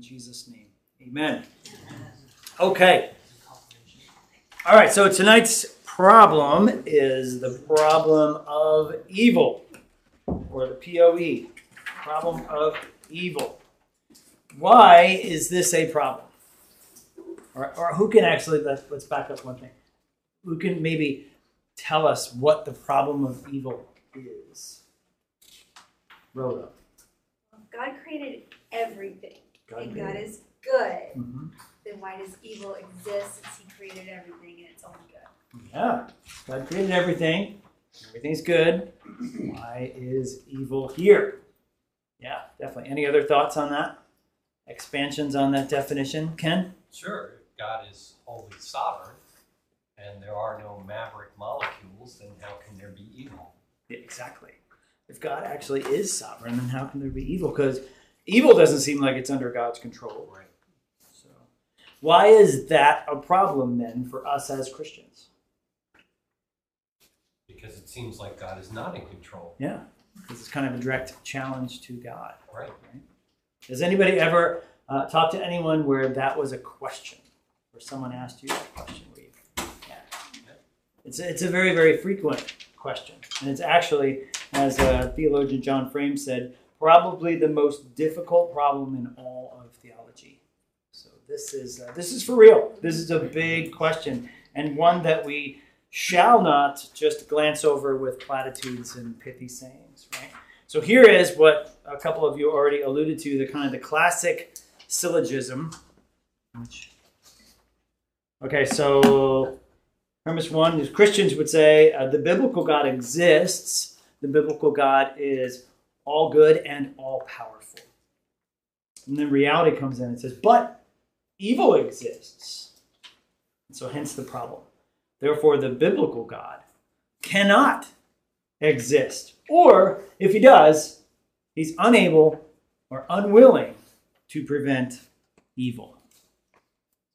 In Jesus' name, amen. Okay. All right, so tonight's problem is the problem of evil, or the POE, problem of evil. Why is this a problem? Or, or who can actually, let, let's back up one thing. Who can maybe tell us what the problem of evil is? Rhoda. God created everything, God and God is good. Mhm. Then why does evil exist since He created everything and it's only good? Yeah, God created everything. Everything's good. Why is evil here? Yeah, definitely. Any other thoughts on that? Expansions on that definition? Ken? Sure, God is wholly sovereign and there are no maverick molecules, then how can there be evil? Yeah, exactly. If God actually is sovereign, then how can there be evil? Because evil doesn't seem like it's under God's control. Right. So, why is that a problem then for us as Christians? Because it seems like God is not in control. Yeah, because it's kind of a direct challenge to God. Right. Has anybody ever uh, talked to anyone where that was a question, where someone asked you that question? Where you, yeah. It's a, it's a very very frequent question, and it's actually, as uh, theologian John Frame said, probably the most difficult problem in all of theology. So this is uh, this is for real. This is a big question, and one that we shall not just glance over with platitudes and pithy sayings, right? So here is what a couple of you already alluded to, the kind of the classic syllogism. Which, okay, so premise one is Christians would say uh, the biblical God exists. The biblical God is all good and all powerful. And then reality comes in and says, but evil exists. So hence the problem. Therefore, the biblical God cannot exist. Or if he does, he's unable or unwilling to prevent evil.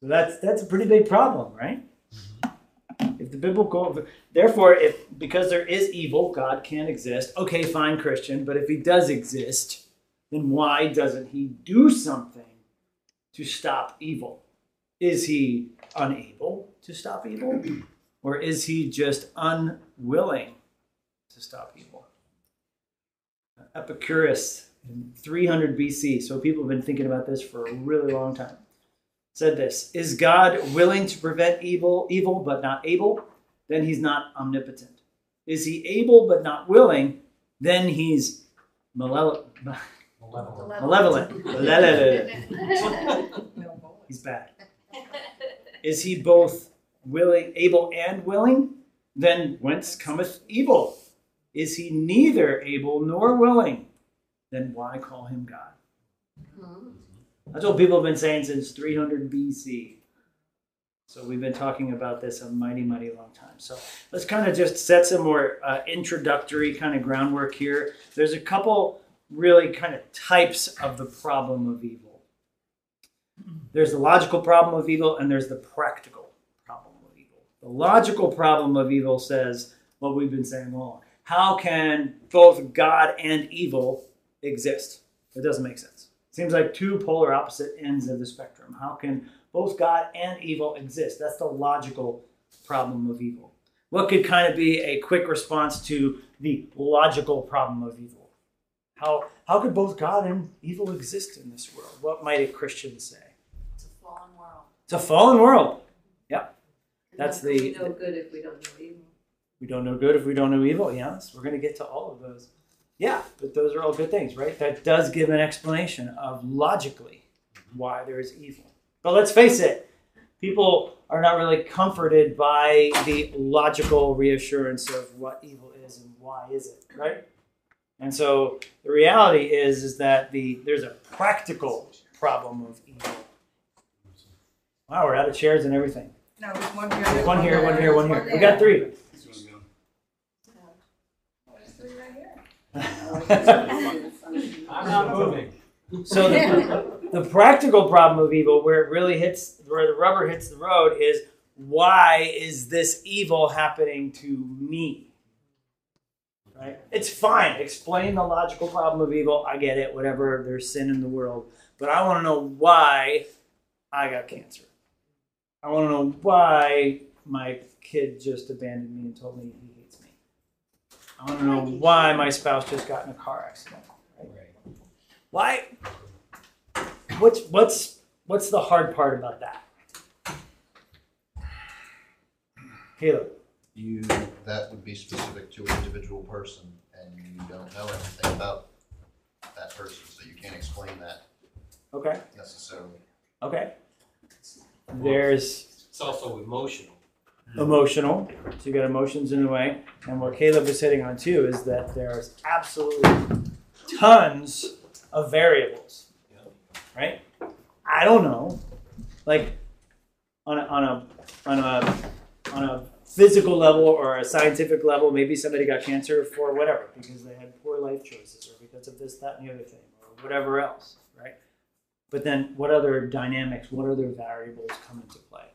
So that's that's a pretty big problem, right? If the biblical therefore if because there is evil, God can't exist. Okay, fine Christian, but if he does exist, then why doesn't he do something to stop evil? Is he unable to stop evil? Or is he just unwilling to stop evil? Epicurus in 300 BC, so people have been thinking about this for a really long time, said this Is God willing to prevent evil, evil but not able? Then he's not omnipotent. Is he able but not willing? Then he's malevolent. Malevolent. Malevolent. He's bad. Is he both willing, able, and willing? Then whence cometh evil? Is he neither able nor willing? Then why call him God? That's what people have been saying since 300 BC. So we've been talking about this a mighty, mighty long time. So let's kind of just set some more uh, introductory kind of groundwork here. There's a couple really kind of types of the problem of evil. There's the logical problem of evil, and there's the practical problem of evil. The logical problem of evil says what we've been saying all along. How can both God and evil exist? It doesn't make sense. Seems like two polar opposite ends of the spectrum. How can both God and evil exist? That's the logical problem of evil. What could kind of be a quick response to the logical problem of evil? How, how could both God and evil exist in this world? What might a Christian say? It's a fallen world. It's a fallen world. And That's can we the- know good if we don't know evil. We don't know good if we don't know evil. Yes, we're going to get to all of those. Yeah, but those are all good things, right? That does give an explanation of logically why there is evil. But let's face it, people are not really comforted by the logical reassurance of what evil is and why is it, right? And so the reality is is that the there's a practical problem of evil. Wow, we're out of chairs and everything. No, there's one here. there's One here, one here, one here. We got three. Oh, there's three right here. I'm not moving. So the, the practical problem of evil, where it really hits, where the rubber hits the road, is why is this evil happening to me? Right? It's fine. Explain the logical problem of evil. I get it. Whatever. There's sin in the world. but I want to know why I got cancer. I want to know why my kid just abandoned me and told me. I want to know why my spouse just got in a car accident. Right. Why? What's what's what's the hard part about that? Caleb. You, that would be specific to an individual person, and you don't know anything about that person, so you can't explain that Okay. necessarily. Okay. There's It's also emotional. Emotional. So you got emotions in the way. And what Caleb is hitting on too is that there's absolutely tons of variables. Right? I don't know. Like on a on a on a on a physical level or a scientific level, maybe somebody got cancer for whatever, because they had poor life choices or because of this, that, and the other thing, or whatever else, right? But then what other dynamics, what other variables come into play?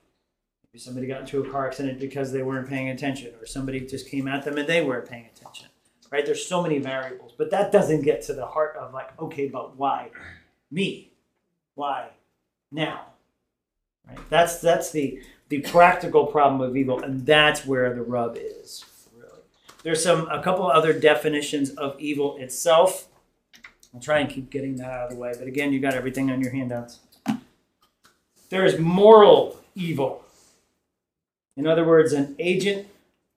Somebody got into a car accident because they weren't paying attention, or somebody just came at them and they weren't paying attention. Right? There's so many variables, but that doesn't get to the heart of like, okay, but why me? Why now? Right? That's that's the the practical problem of evil, and that's where the rub is. Really, there's some a couple other definitions of evil itself. I'll try and keep getting that out of the way, but again, you got everything on your handouts. There's moral evil. In other words, an agent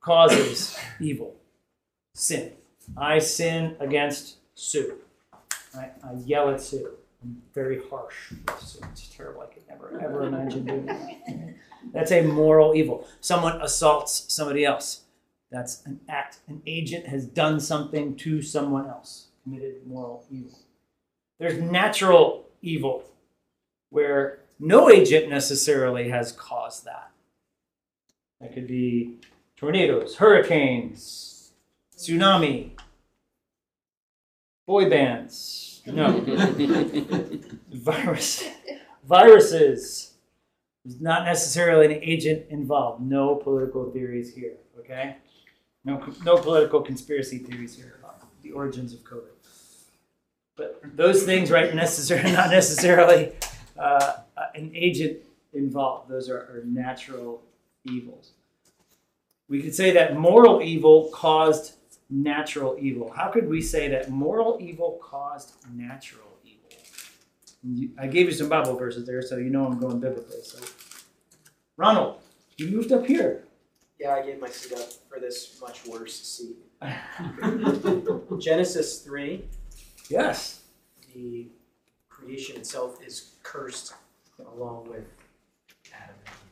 causes evil, sin. I sin against Sue. I, I yell at Sue. I'm very harsh. Sue. It's terrible. I could never, ever imagine doing that. That's a moral evil. Someone assaults somebody else. That's an act. An agent has done something to someone else, committed moral evil. There's natural evil, where no agent necessarily has caused that. That could be tornadoes, hurricanes, tsunami, boy bands. No. Virus, viruses. There's not necessarily an agent involved. No political theories here. Okay. No, no political conspiracy theories here about the origins of COVID. But those things, right, necessarily not necessarily uh, an agent involved. Those are, are natural evils. We could say that moral evil caused natural evil. How could we say that moral evil caused natural evil? I gave you some Bible verses there, so you know I'm going biblically. So, Ronald, you moved up here. Yeah, I gave my seat up for this much worse seat. Genesis 3, Yes. the creation itself is cursed along with Adam and Eve.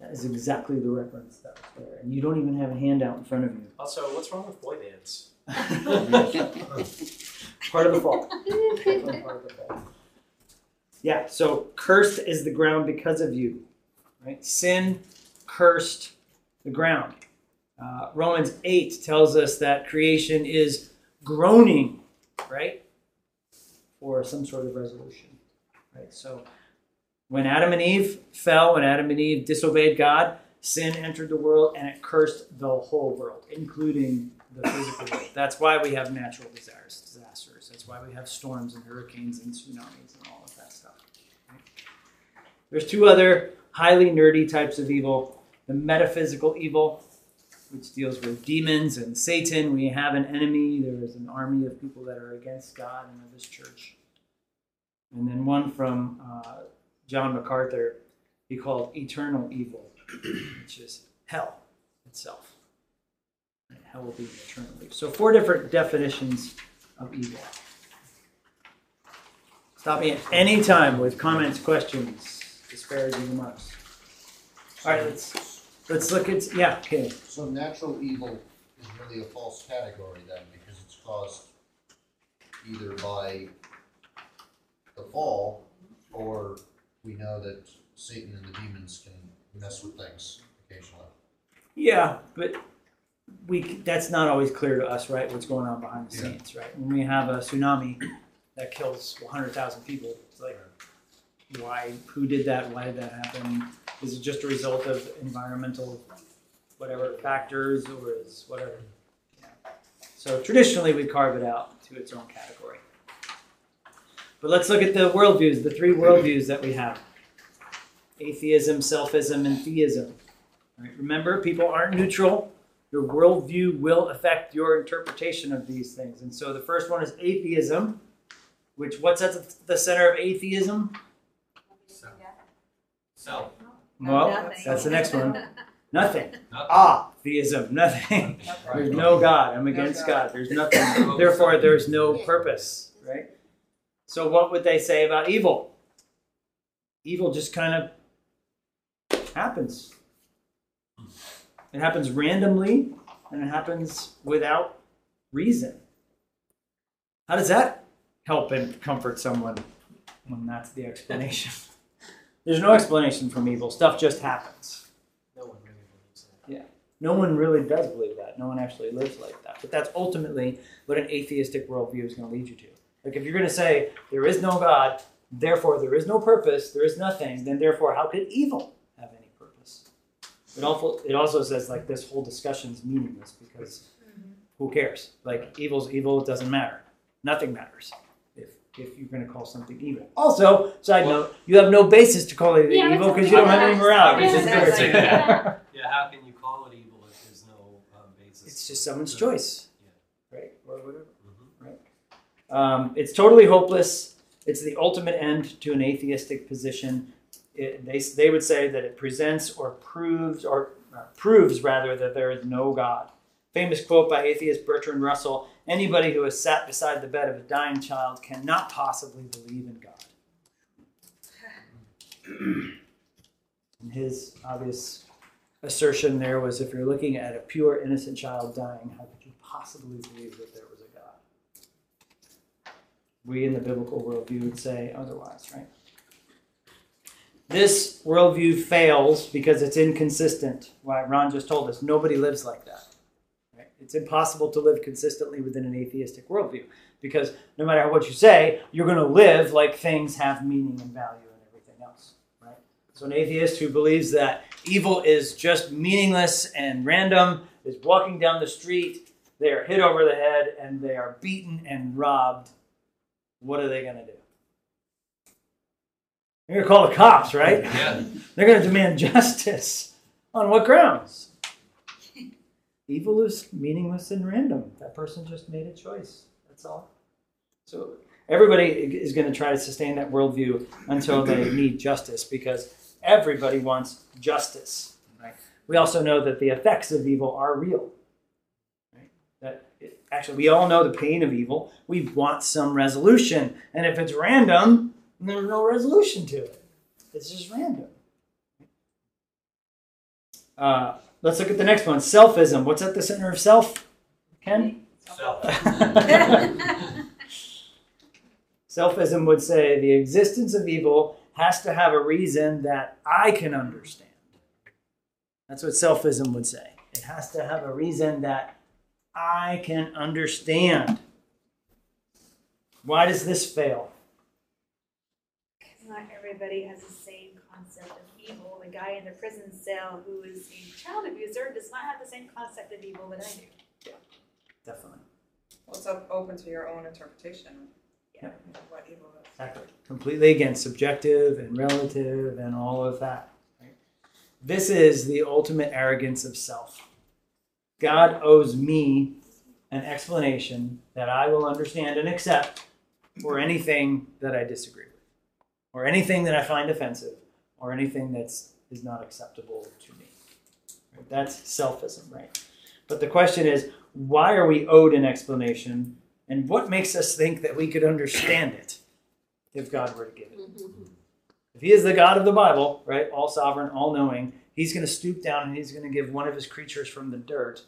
That is exactly the reference that was there. And you don't even have a handout in front of you. Also, what's wrong with boy bands? Part of the fall. Definitely part of the fall. Yeah, so cursed is the ground because of you. Right? Sin cursed the ground. Uh, Romans 8 tells us that creation is groaning, right? For some sort of resolution. Right? So when Adam and Eve fell, when Adam and Eve disobeyed God, sin entered the world and it cursed the whole world, including the physical world. That's why we have natural disasters. disasters. That's why we have storms and hurricanes and tsunamis and all of that stuff. right? There's two other highly nerdy types of evil the metaphysical evil, which deals with demons and Satan. We have an enemy, there is an army of people that are against God and of His church. And then one from uh, John MacArthur, he called eternal evil, which is hell itself. Hell will be eternally. So, four different definitions of evil. Stop me at any time with comments, questions, disparaging remarks. All right, let's let's look at yeah. Okay. So natural evil is really a false category then, because it's caused either by the fall, or we know that Satan and the demons can mess with things occasionally. Yeah, but we that's not always clear to us, right? What's going on behind the Yeah. scenes, right? When we have a tsunami that kills 100,000 people, it's like, why? Who did that? Why did that happen? Is it just a result of environmental, whatever factors, or is whatever? Yeah. So traditionally, we carve it out to its own category. But let's look at the worldviews, the three worldviews that we have atheism, selfism, and theism. Right? Remember, people aren't neutral. Your worldview will affect your interpretation of these things. And so the first one is atheism, which what's at the- the center of atheism? Self. so, Well, Nothing. that's the next one. Nothing. nothing. Ah, theism, nothing. There's no God. I'm against God. There's nothing. Therefore, there's no purpose, right? So, what would they say about evil? Evil just kind of happens. It happens randomly and it happens without reason. How does that help and comfort someone when that's the explanation? There's no explanation from evil. Stuff just happens. No one really believes that. Yeah. No one really does believe that. No one actually lives like that. But that's ultimately what an atheistic worldview is going to lead you to. Like if you're going to say there is no God, therefore there is no purpose, there is nothing, then therefore how could evil have any purpose? It also it also says like this whole discussion is meaningless because who cares? Like evil's evil, it doesn't matter. Nothing matters if if you're going to call something evil. Also, side Well- note, you have no basis to call it Yeah, evil because you don't have any okay. morality. Yeah, It's just that's good. okay. Yeah. Yeah, how can you call it evil if there's no um, basis? It's just someone's choice, right? Or whatever. Mhm. Um, it's totally hopeless. It's the ultimate end to an atheistic position. It, they, they would say that it presents or proves or uh, proves rather that there is no God. Famous quote by atheist Bertrand Russell: "Anybody who has sat beside the bed of a dying child cannot possibly believe in God." and his obvious assertion there was, if you're looking at a pure innocent child dying, how could you possibly believe that there was? We in the biblical worldview would say otherwise, right? This worldview fails because it's inconsistent. Why Ron just told us nobody lives like that. Right? It's impossible to live consistently within an atheistic worldview because no matter what you say, you're going to live like things have meaning and value and everything else. Right? So an atheist who believes that evil is just meaningless and random is walking down the street. They are hit over the head and they are beaten and robbed what are they going to do? They're going to call the cops, right? Yeah, They're going to demand justice. On what grounds? Evil is meaningless and random. That person just made a choice. That's all. So everybody is going to try to sustain that worldview until they need justice because everybody wants justice. Right? We also know that the effects of evil are real. Right? That it, actually, we all know the pain of evil. We want some resolution, and if it's random, then there's no resolution to it. It's just random. Uh, let's look at the next one. Selfism. What's at the center of self? Ken? so, Selfism would say the existence of evil has to have a reason that I can understand. That's what selfism would say. It has to have a reason that I can understand. Why does this fail? Not everybody has the same concept of evil. The guy in the prison cell who is a child abuser does not have the same concept of evil that I do. Definitely. Well, it's up, open to your own interpretation Yeah. of what evil is. Exactly. Completely again, subjective and relative and all of that. right? This is the ultimate arrogance of self. God owes me an explanation that I will understand and accept for anything that I disagree with, or anything that I find offensive, or anything that's is not acceptable to me. Right? That's selfism, right? But the question is, why are we owed an explanation, and what makes us think that we could understand it if God were to give it? Mm-hmm. If He is the God of the Bible, right, all sovereign, all knowing, He's going to stoop down and He's going to give one of His creatures from the dirt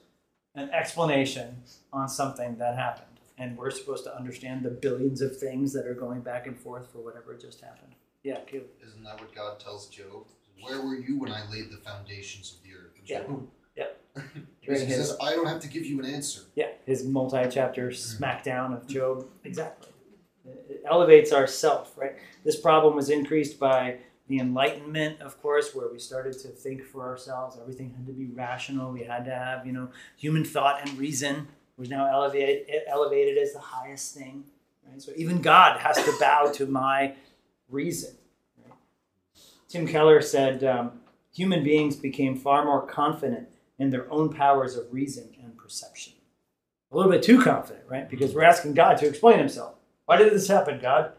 an explanation on something that happened. And we're supposed to understand the billions of things that are going back and forth for whatever just happened. Yeah, Caleb. Isn't that what God tells Job? Where were you when I laid the foundations of the earth? Yeah. Yeah. He says, I don't have to give you an answer. Yeah, his multi-chapter mm-hmm. smackdown of Job. Exactly. It elevates our self, right? This problem was increased by the Enlightenment, of course, where we started to think for ourselves. Everything had to be rational. We had to have, you know, human thought and reason was now elevated elevated as the highest thing. Right? So even God has to bow to my reason. Right? Tim Keller said um, human beings became far more confident in their own powers of reason and perception. A little bit too confident, right? Because we're asking God to explain himself. Why did this happen, God?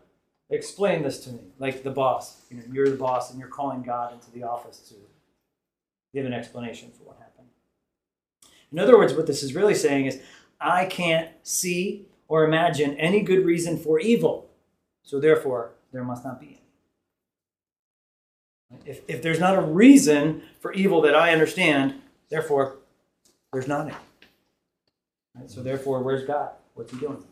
Explain this to me. Like the boss. You know, you're the boss and you're calling God into the office to give an explanation for what happened. In other words, what this is really saying is I can't see or imagine any good reason for evil. So therefore, there must not be any. If, if there's not a reason for evil that I understand, therefore, there's not any. Right? So therefore, where's God? What's he doing?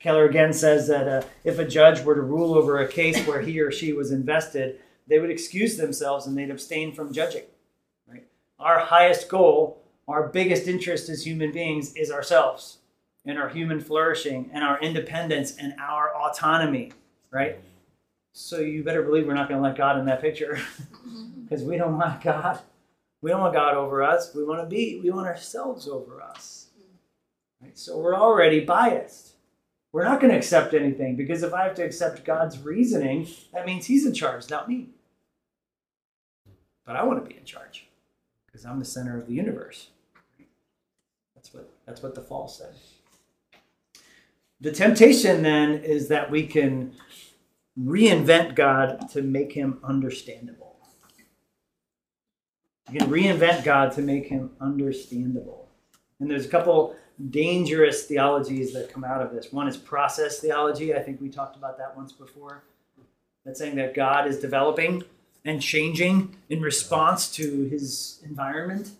Keller again says that uh, if a judge were to rule over a case where he or she was invested, they would excuse themselves and they'd abstain from judging. Right? Our highest goal, our biggest interest as human beings is ourselves and our human flourishing and our independence and our autonomy, right? So you better believe we're not going to let God in that picture because we don't want God. We don't want God over us. We want to be, we want ourselves over us. Right? So we're already biased. We're not going to accept anything because if I have to accept God's reasoning, that means He's in charge, not me. But I want to be in charge because I'm the center of the universe. That's what that's what the fall said. The temptation then is that we can reinvent God to make him understandable. You can reinvent God to make him understandable. And there's a couple dangerous theologies that come out of this. One is process theology. I think we talked about that once before. That's saying that God is developing and changing in response to his environment.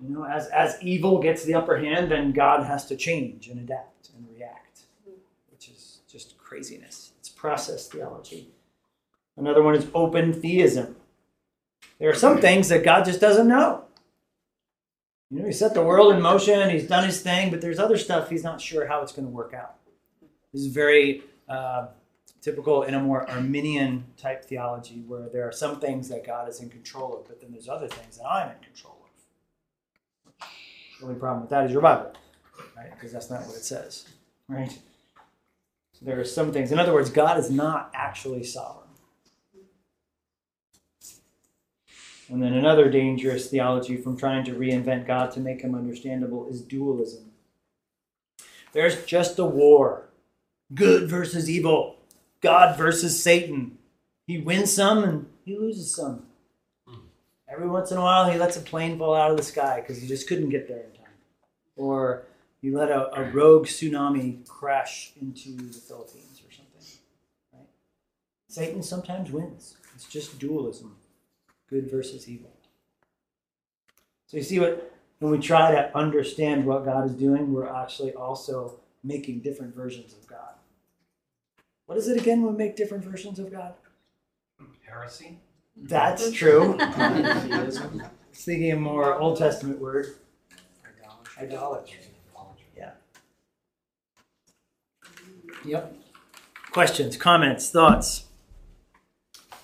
You know, as, as evil gets the upper hand, then God has to change and adapt and react, which is just craziness. It's process theology. Another one is open theism. There are some things that God just doesn't know. You know, he set the world in motion, he's done his thing, but there's other stuff he's not sure how it's going to work out. This is very uh, typical in a more Arminian type theology where there are some things that God is in control of, but then there's other things that I'm in control of. The only problem with that is your Bible, right? Because that's not what it says, right? So there are some things. In other words, God is not actually sovereign. And then another dangerous theology from trying to reinvent God to make him understandable is dualism. There's just a war good versus evil, God versus Satan. He wins some and he loses some. Hmm. Every once in a while, he lets a plane fall out of the sky because he just couldn't get there in time. Or he let a, a rogue tsunami crash into the Philippines or something. Right? Satan sometimes wins. It's just dualism good versus evil. So you see what when we try to understand what God is doing, we're actually also making different versions of God. What is it again when we make different versions of God? Heresy? That's true. Theism, Thinking a more Old Testament word, idolatry. idolatry. Yeah. Yep. Questions, comments, thoughts,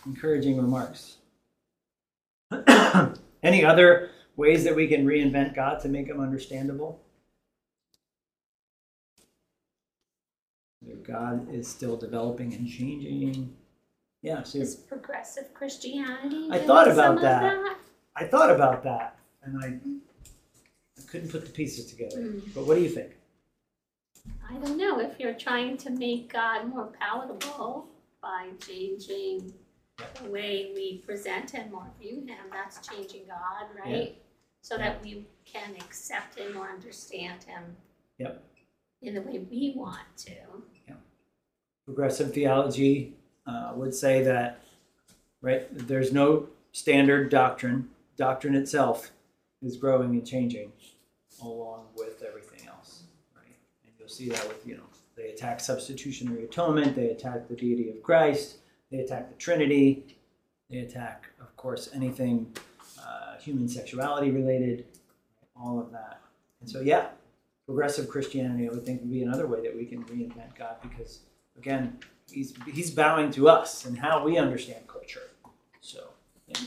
encouraging remarks. Any other ways that we can reinvent God to make him understandable? God is still developing and changing. Yeah, so Is progressive Christianity? I thought about of that. I thought about that and I, I couldn't put the pieces together. Hmm. But what do you think? I don't know if you're trying to make God more palatable by changing way we present Him or view Him. That's changing God, right? So that we can accept Him or understand Him. Yep. In the way we want to. Yeah. progressive theology uh, would say that right there's no standard doctrine doctrine itself is growing and changing along with everything else right and you'll see that with you know they attack substitutionary atonement they attack the deity of christ they attack the trinity they attack of course anything uh, human sexuality related all of that and so yeah progressive christianity i would think would be another way that we can reinvent god because again, he's he's bowing to us and how we understand culture. So, yeah.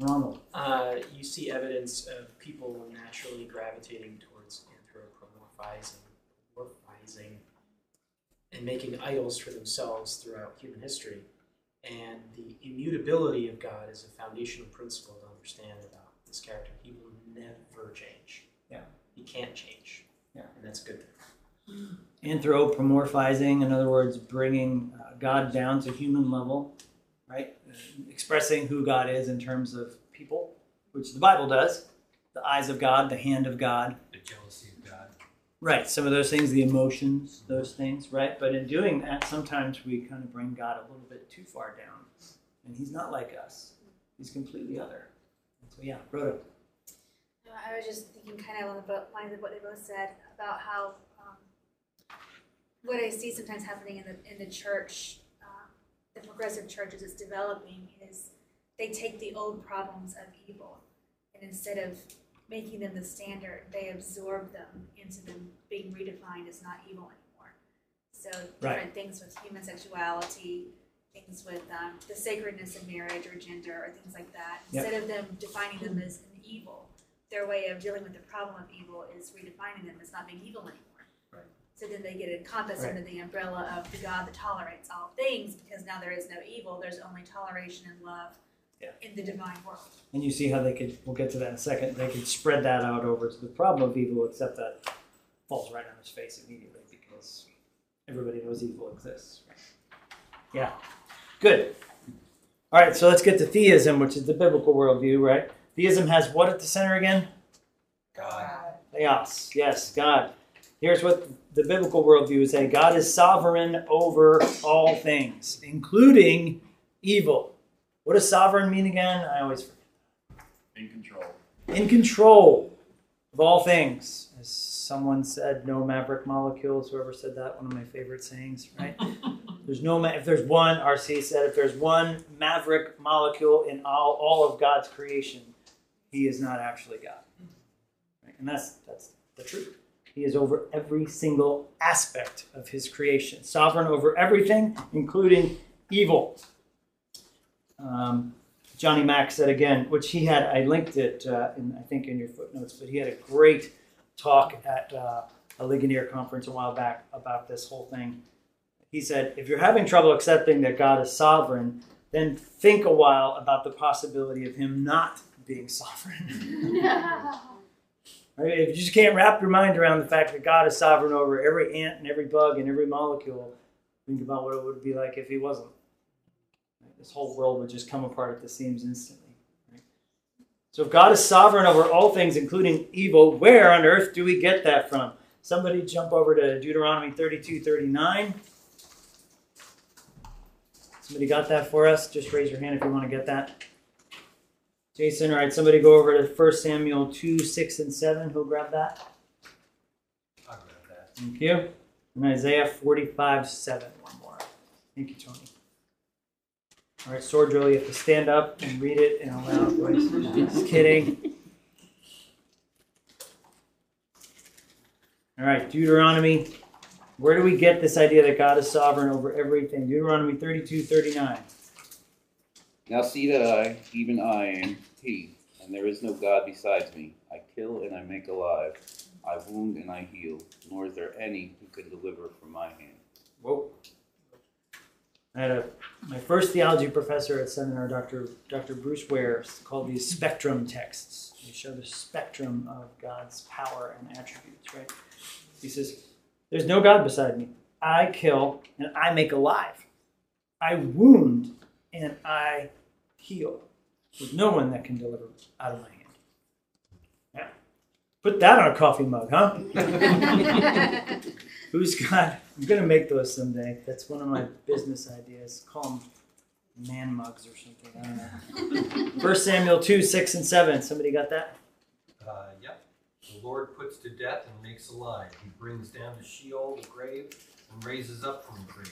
Ronald, Uh, you see evidence of people naturally gravitating towards anthropomorphizing, morphizing and making idols for themselves throughout human history. And the immutability of God is a foundational principle to understand about this character. He will never change. Yeah. He can't change. Yeah. And that's a good thing. Anthropomorphizing, in other words, bringing uh, God down to human level, right? Uh, Expressing who God is in terms of people, which the Bible does. The eyes of God, the hand of God, The jealousy of God. Right, some of those things, the emotions, those things, right? But in doing that, sometimes we kind of bring God a little bit too far down. And He's not like us, He's completely other. So, yeah, Rhoda. I was just thinking kind of on the lines of what they both said about how um, what I see sometimes happening in the in the church, um, the progressive churches it's developing is they take the old problems of evil and instead of making them the standard, they absorb them into them being redefined as not evil anymore. So different things with human sexuality, things with um, the sacredness of marriage or gender or things like that. Yep. Instead of them defining them as an evil, their way of dealing with the problem of evil is redefining them as not being evil anymore. Right. So then they get encompassed Right. under the umbrella of the God that tolerates all things because now there is no evil, there's only toleration and love Yeah. in the divine world. And you see how they could, we'll get to that in a second, they could spread that out over to the problem of evil, except that falls right on his face immediately because everybody knows evil exists. Right? Yeah, good. All right, so let's get to theism, which is the biblical worldview, right? Theism has what at the center again? God. Theos, yes, God. Here's what the biblical worldview is saying God is sovereign over all things, including evil. What does sovereign mean again? I always forget. In control. In control of all things. As someone said, no maverick molecules. Whoever said that, one of my favorite sayings, right? there's no, ma- if there's one, RC said, if there's one maverick molecule in all, all of God's creation, he is not actually God. Right? And that's, that's the truth. He is over every single aspect of his creation, sovereign over everything, including evil. Um, Johnny Mack said again, which he had, I linked it, uh, in, I think, in your footnotes, but he had a great talk at uh, a Ligonier conference a while back about this whole thing. He said, if you're having trouble accepting that God is sovereign, then think a while about the possibility of him not being sovereign. Right? If you just can't wrap your mind around the fact that God is sovereign over every ant and every bug and every molecule, think about what it would be like if He wasn't. This whole world would just come apart at the seams instantly. Right? So, if God is sovereign over all things, including evil, where on earth do we get that from? Somebody jump over to Deuteronomy 32 39. Somebody got that for us? Just raise your hand if you want to get that. Jason, all right, somebody go over to 1 Samuel 2, 6, and 7. Who'll grab that? I'll grab that. Thank you. And Isaiah 45, 7. One more. Thank you, Tony. All right, sword drill, you have to stand up and read it in a loud voice. Just kidding. All right, Deuteronomy. Where do we get this idea that God is sovereign over everything? Deuteronomy 32, 39. Now see that I, even I, am He, and there is no God besides me. I kill and I make alive. I wound and I heal, nor is there any who can deliver from my hand. Whoa. I had a my first theology professor at seminar, Dr. Dr. Bruce Ware, called these spectrum texts. They show the spectrum of God's power and attributes, right? He says, There's no God beside me. I kill and I make alive. I wound and I heal. There's no one that can deliver out of my. Put that on a coffee mug, huh? Who's got? I'm gonna make those someday. That's one of my business ideas. Call them man mugs or something. I don't know. First Samuel two, six, and seven. Somebody got that? Uh, yep. The Lord puts to death and makes alive. He brings down to Sheol, the grave, and raises up from the grave.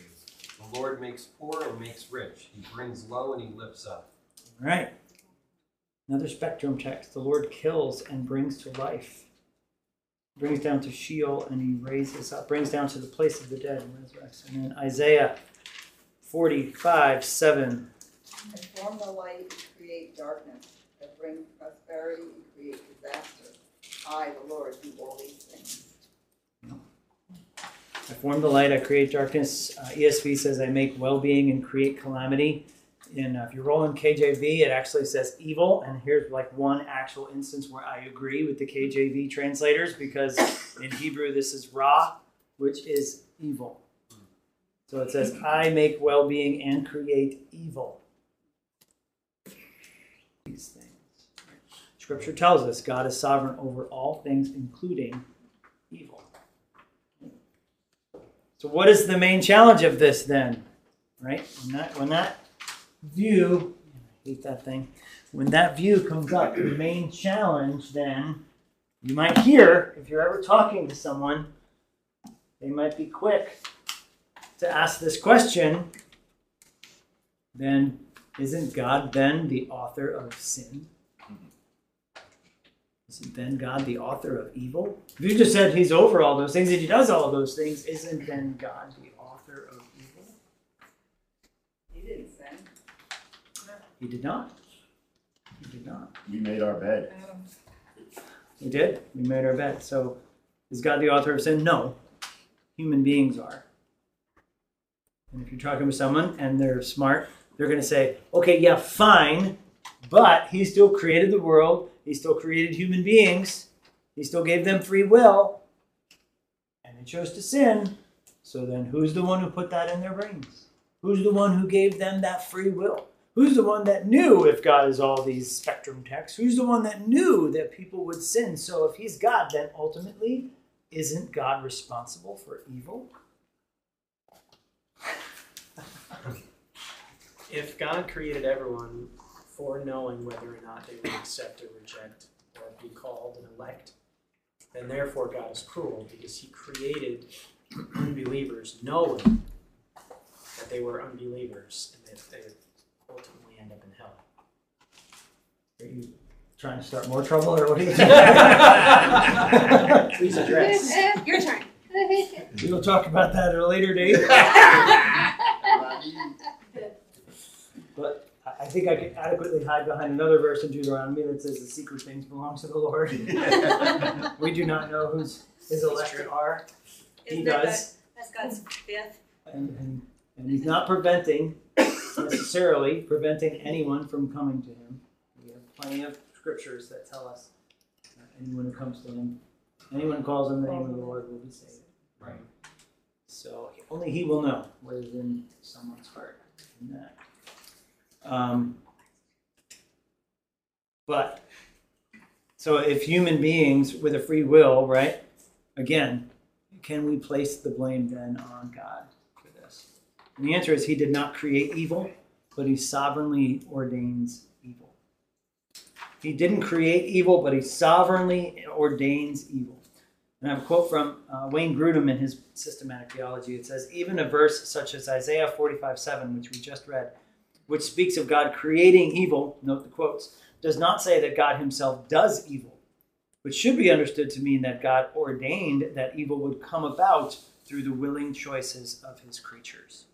The Lord makes poor and makes rich. He brings low and he lifts up. All right. Another spectrum text. The Lord kills and brings to life. Brings down to Sheol and he raises up. Brings down to the place of the dead and resurrects. And then Isaiah 45, 7. I form the light and create darkness. I bring prosperity and create disaster. I, the Lord, do all these things. I form the light, I create darkness. Uh, ESV says I make well being and create calamity. And uh, if you roll in KJV, it actually says evil. And here's like one actual instance where I agree with the KJV translators because in Hebrew this is ra, which is evil. So it says, I make well being and create evil. These things. Scripture tells us God is sovereign over all things, including evil. So, what is the main challenge of this then? Right? When that, when that view, I hate that thing, when that view comes up, the main challenge then, you might hear, if you're ever talking to someone, they might be quick to ask this question then isn't God then the author of sin? Isn't then God the author of evil? If you just said he's over all those things and he does all those things, isn't then God the author of evil? He didn't sin. He did not. He did not. We made our bed. We did. We made our bed. So is God the author of sin? No. Human beings are. And if you're talking with someone and they're smart, they're going to say, okay, yeah, fine, but he still created the world. He still created human beings. He still gave them free will. And they chose to sin. So then who's the one who put that in their brains? Who's the one who gave them that free will? Who's the one that knew if God is all these spectrum texts? Who's the one that knew that people would sin? So if he's God, then ultimately, isn't God responsible for evil? If God created everyone for knowing whether or not they would accept or reject or be called and elect, then therefore God is cruel because he created unbelievers knowing that they were unbelievers and that ultimately end up in hell. Are you trying to start more trouble or what are you doing? Please address. Eh, your turn. We will talk about that at a later date. But I I think I can adequately hide behind another verse in Deuteronomy that says the secret things belong to the Lord. we do not know whose his elect are. He Isn't that does. God- That's God's fifth. And, and, and he's not preventing, necessarily preventing anyone from coming to him. We have plenty of scriptures that tell us that anyone who comes to him, anyone who calls on the name of the Lord will be saved. Right. So only he will know what is in someone's heart in that. Um, but so if human beings with a free will, right? Again, can we place the blame then on God? And the answer is he did not create evil, but he sovereignly ordains evil. He didn't create evil, but he sovereignly ordains evil. And I have a quote from uh, Wayne Grudem in his systematic theology. It says, even a verse such as Isaiah 45 7, which we just read, which speaks of God creating evil, note the quotes, does not say that God himself does evil, which should be understood to mean that God ordained that evil would come about through the willing choices of his creatures.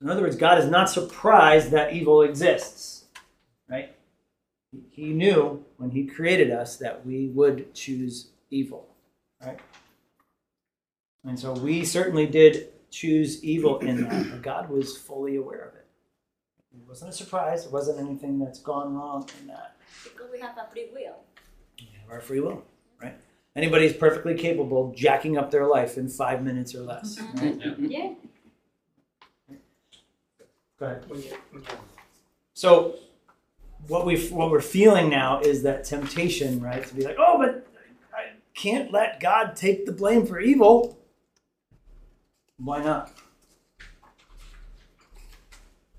In other words, God is not surprised that evil exists, right? He knew when he created us that we would choose evil, right? And so we certainly did choose evil in that, but God was fully aware of it. It wasn't a surprise. It wasn't anything that's gone wrong in that. Because we have a free will. We have our free will, right? Anybody's perfectly capable of jacking up their life in five minutes or less, mm-hmm. right? Yeah. Go ahead. When you, when you So what we what we're feeling now is that temptation, right? To be like, oh, but I can't let God take the blame for evil. Why not?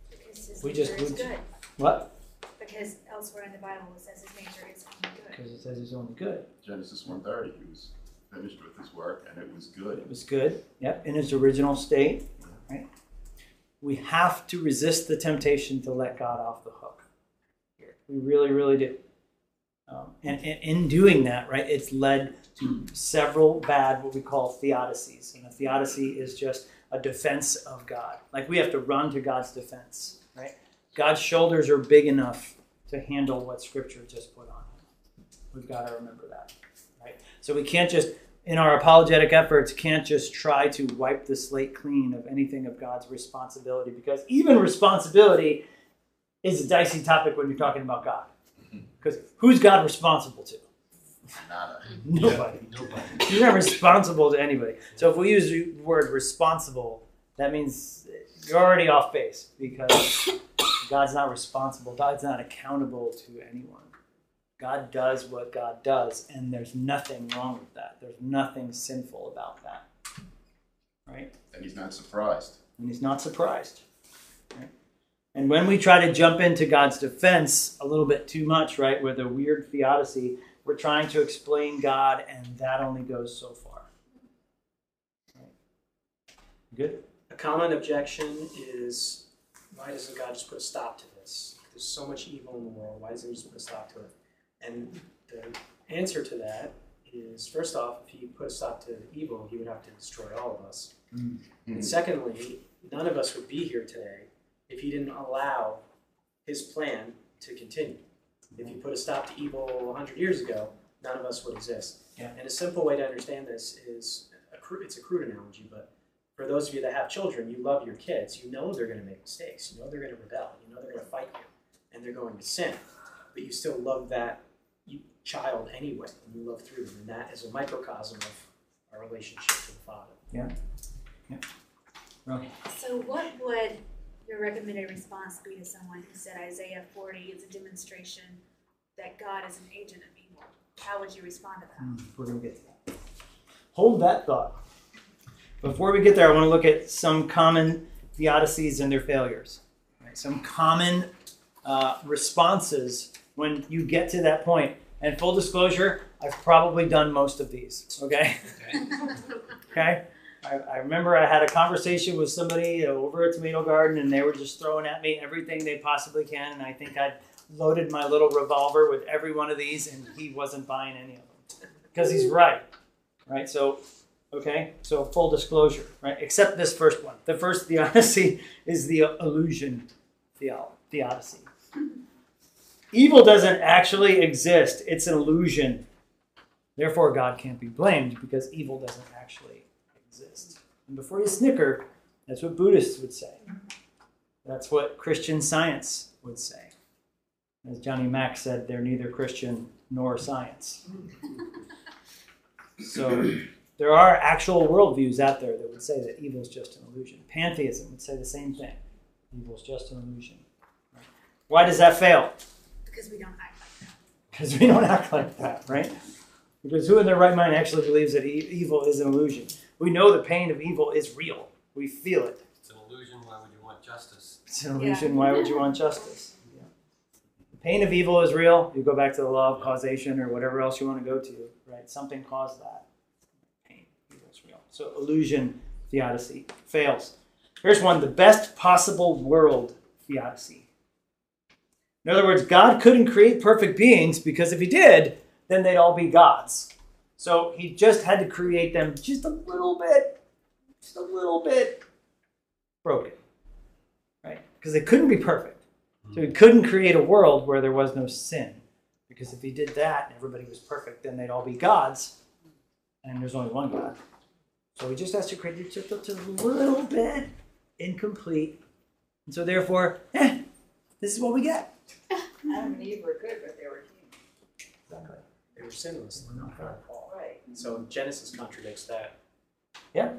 Because his We just- is we- good. What? Because elsewhere in the Bible it says his nature is only good. Because it says he's only good. Genesis one thirty, he was finished with his work and it was good. It was good. Yep, in his original state, right? We have to resist the temptation to let God off the hook. Here, we really, really do. Um, and, and in doing that, right, it's led to several bad, what we call theodicies. And a theodicy is just a defense of God. Like we have to run to God's defense, right? God's shoulders are big enough to handle what Scripture just put on him. We've got to remember that, right? So we can't just in our apologetic efforts, can't just try to wipe the slate clean of anything of God's responsibility because even responsibility is a dicey topic when you're talking about God. Because who's God responsible to? Nada. Nobody. Nobody. He's not responsible to anybody. So if we use the word responsible, that means you're already off base because God's not responsible. God's not accountable to anyone. God does what God does, and there's nothing wrong with that. There's nothing sinful about that. Right? And he's not surprised. And he's not surprised. Right? And when we try to jump into God's defense a little bit too much, right, with a weird theodicy, we're trying to explain God, and that only goes so far. Right? Good? A common objection is why doesn't God just put a stop to this? There's so much evil in the world. Why doesn't He just put a stop to it? And the answer to that is first off, if He put a stop to evil, He would have to destroy all of us. Mm. And secondly, none of us would be here today if He didn't allow His plan to continue. If He put a stop to evil 100 years ago, none of us would exist. Yeah. And a simple way to understand this is a crude, it's a crude analogy, but for those of you that have children, you love your kids. You know they're going to make mistakes. You know they're going to rebel. You know they're going to fight you, and they're going to sin. But you still love that child anyway, and you love through them. And that is a microcosm of our relationship to the Father. Yeah, yeah, so what would your recommended response be to someone who said Isaiah forty is a demonstration that God is an agent of evil? How would you respond to that? Mm, We're going to get to that. Hold that thought. Before we get there, I want to look at some common theodicies and their failures. Right? Some common uh, responses when you get to that point. And full disclosure, I've probably done most of these. Okay. Okay. I, I remember I had a conversation with somebody over at Tomato Garden, and they were just throwing at me everything they possibly can. And I think I'd loaded my little revolver with every one of these, and he wasn't buying any of them because he's right. Right. So, okay. So full disclosure. Right. Except this first one. The first theodicy is the illusion theo- theodicy. Evil doesn't actually exist. It's an illusion. Therefore, God can't be blamed because evil doesn't actually exist. And before you snicker, that's what Buddhists would say. That's what Christian science would say. As Johnny Mack said, they're neither Christian nor science. So there are actual worldviews out there that would say that evil is just an illusion. Pantheism would say the same thing. Evil is just an illusion. Why does that fail? Because we don't act like that. Because we don't act like that, right? Because who in their right mind actually believes that e- evil is an illusion? We know the pain of evil is real. We feel it. It's an illusion. Why would you want justice? It's an illusion. Why would you want justice? Yeah. The pain of evil is real. You go back to the law of causation or whatever else you want to go to, right? Something caused that. Pain, evil is real. So illusion theodicy fails. Here's one: the best possible world theodicy. In other words, God couldn't create perfect beings because if He did, then they'd all be gods. So He just had to create them just a little bit, just a little bit broken right? Because they couldn't be perfect. So he couldn't create a world where there was no sin. Because if he did that and everybody was perfect, then they'd all be gods. And there's only one God. So he just has to create it just a little bit incomplete. And so therefore, eh, this is what we get. Adam and Eve were good, but they were human. Exactly. They were sinless. We're not God Paul. Right. So Genesis contradicts that. Yeah.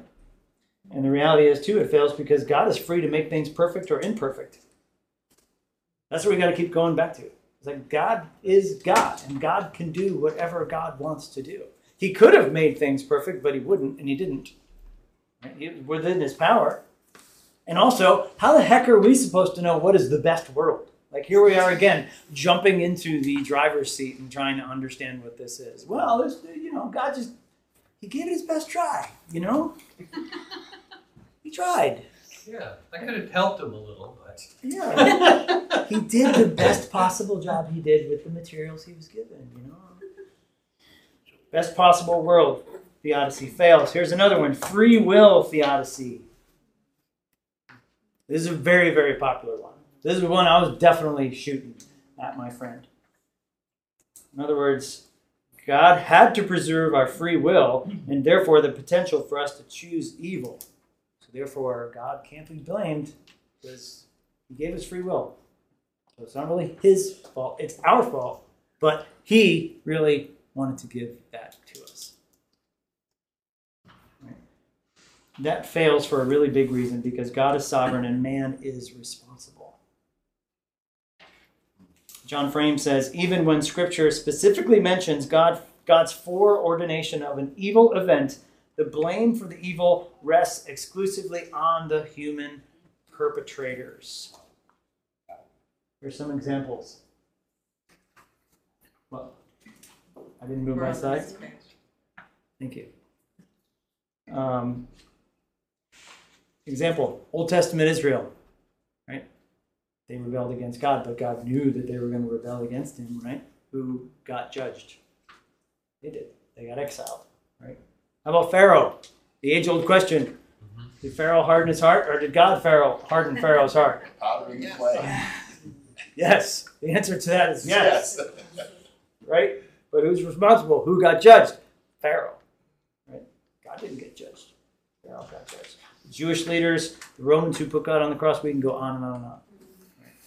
And the reality is, too, it fails because God is free to make things perfect or imperfect. That's what we got to keep going back to. It's like God is God, and God can do whatever God wants to do. He could have made things perfect, but He wouldn't, and He didn't. Right? It- Within His power. And also, how the heck are we supposed to know what is the best world? Like here we are again, jumping into the driver's seat and trying to understand what this is. Well, this, you know, God just He gave it His best try. You know, He tried. Yeah, I could have helped him a little, but Yeah. he did the best possible job he did with the materials he was given, you know. Best possible world theodicy fails. Here's another one free will theodicy. This is a very, very popular one. This is one I was definitely shooting at my friend. In other words, God had to preserve our free will and therefore the potential for us to choose evil. So therefore, God can't be blamed because He gave us free will. So it's not really His fault; it's our fault. But He really wanted to give that to us. Right? That fails for a really big reason because God is sovereign and man is responsible. John Frame says, even when Scripture specifically mentions God, God's foreordination of an evil event, the blame for the evil rests exclusively on the human perpetrators. Here's some examples. Well, I didn't move my slide. Thank you. Um, example: Old Testament Israel? They rebelled against God, but God knew that they were going to rebel against Him, right? Who got judged? They did. They got exiled, right? How about Pharaoh? The age-old question: mm-hmm. Did Pharaoh harden his heart, or did God Pharaoh harden Pharaoh's heart? Pottery and clay. Yes. The answer to that is yes. right? But who's responsible? Who got judged? Pharaoh. Right? God didn't get judged. Pharaoh got judged. The Jewish leaders, the Romans who put God on the cross, we can go on and on and on.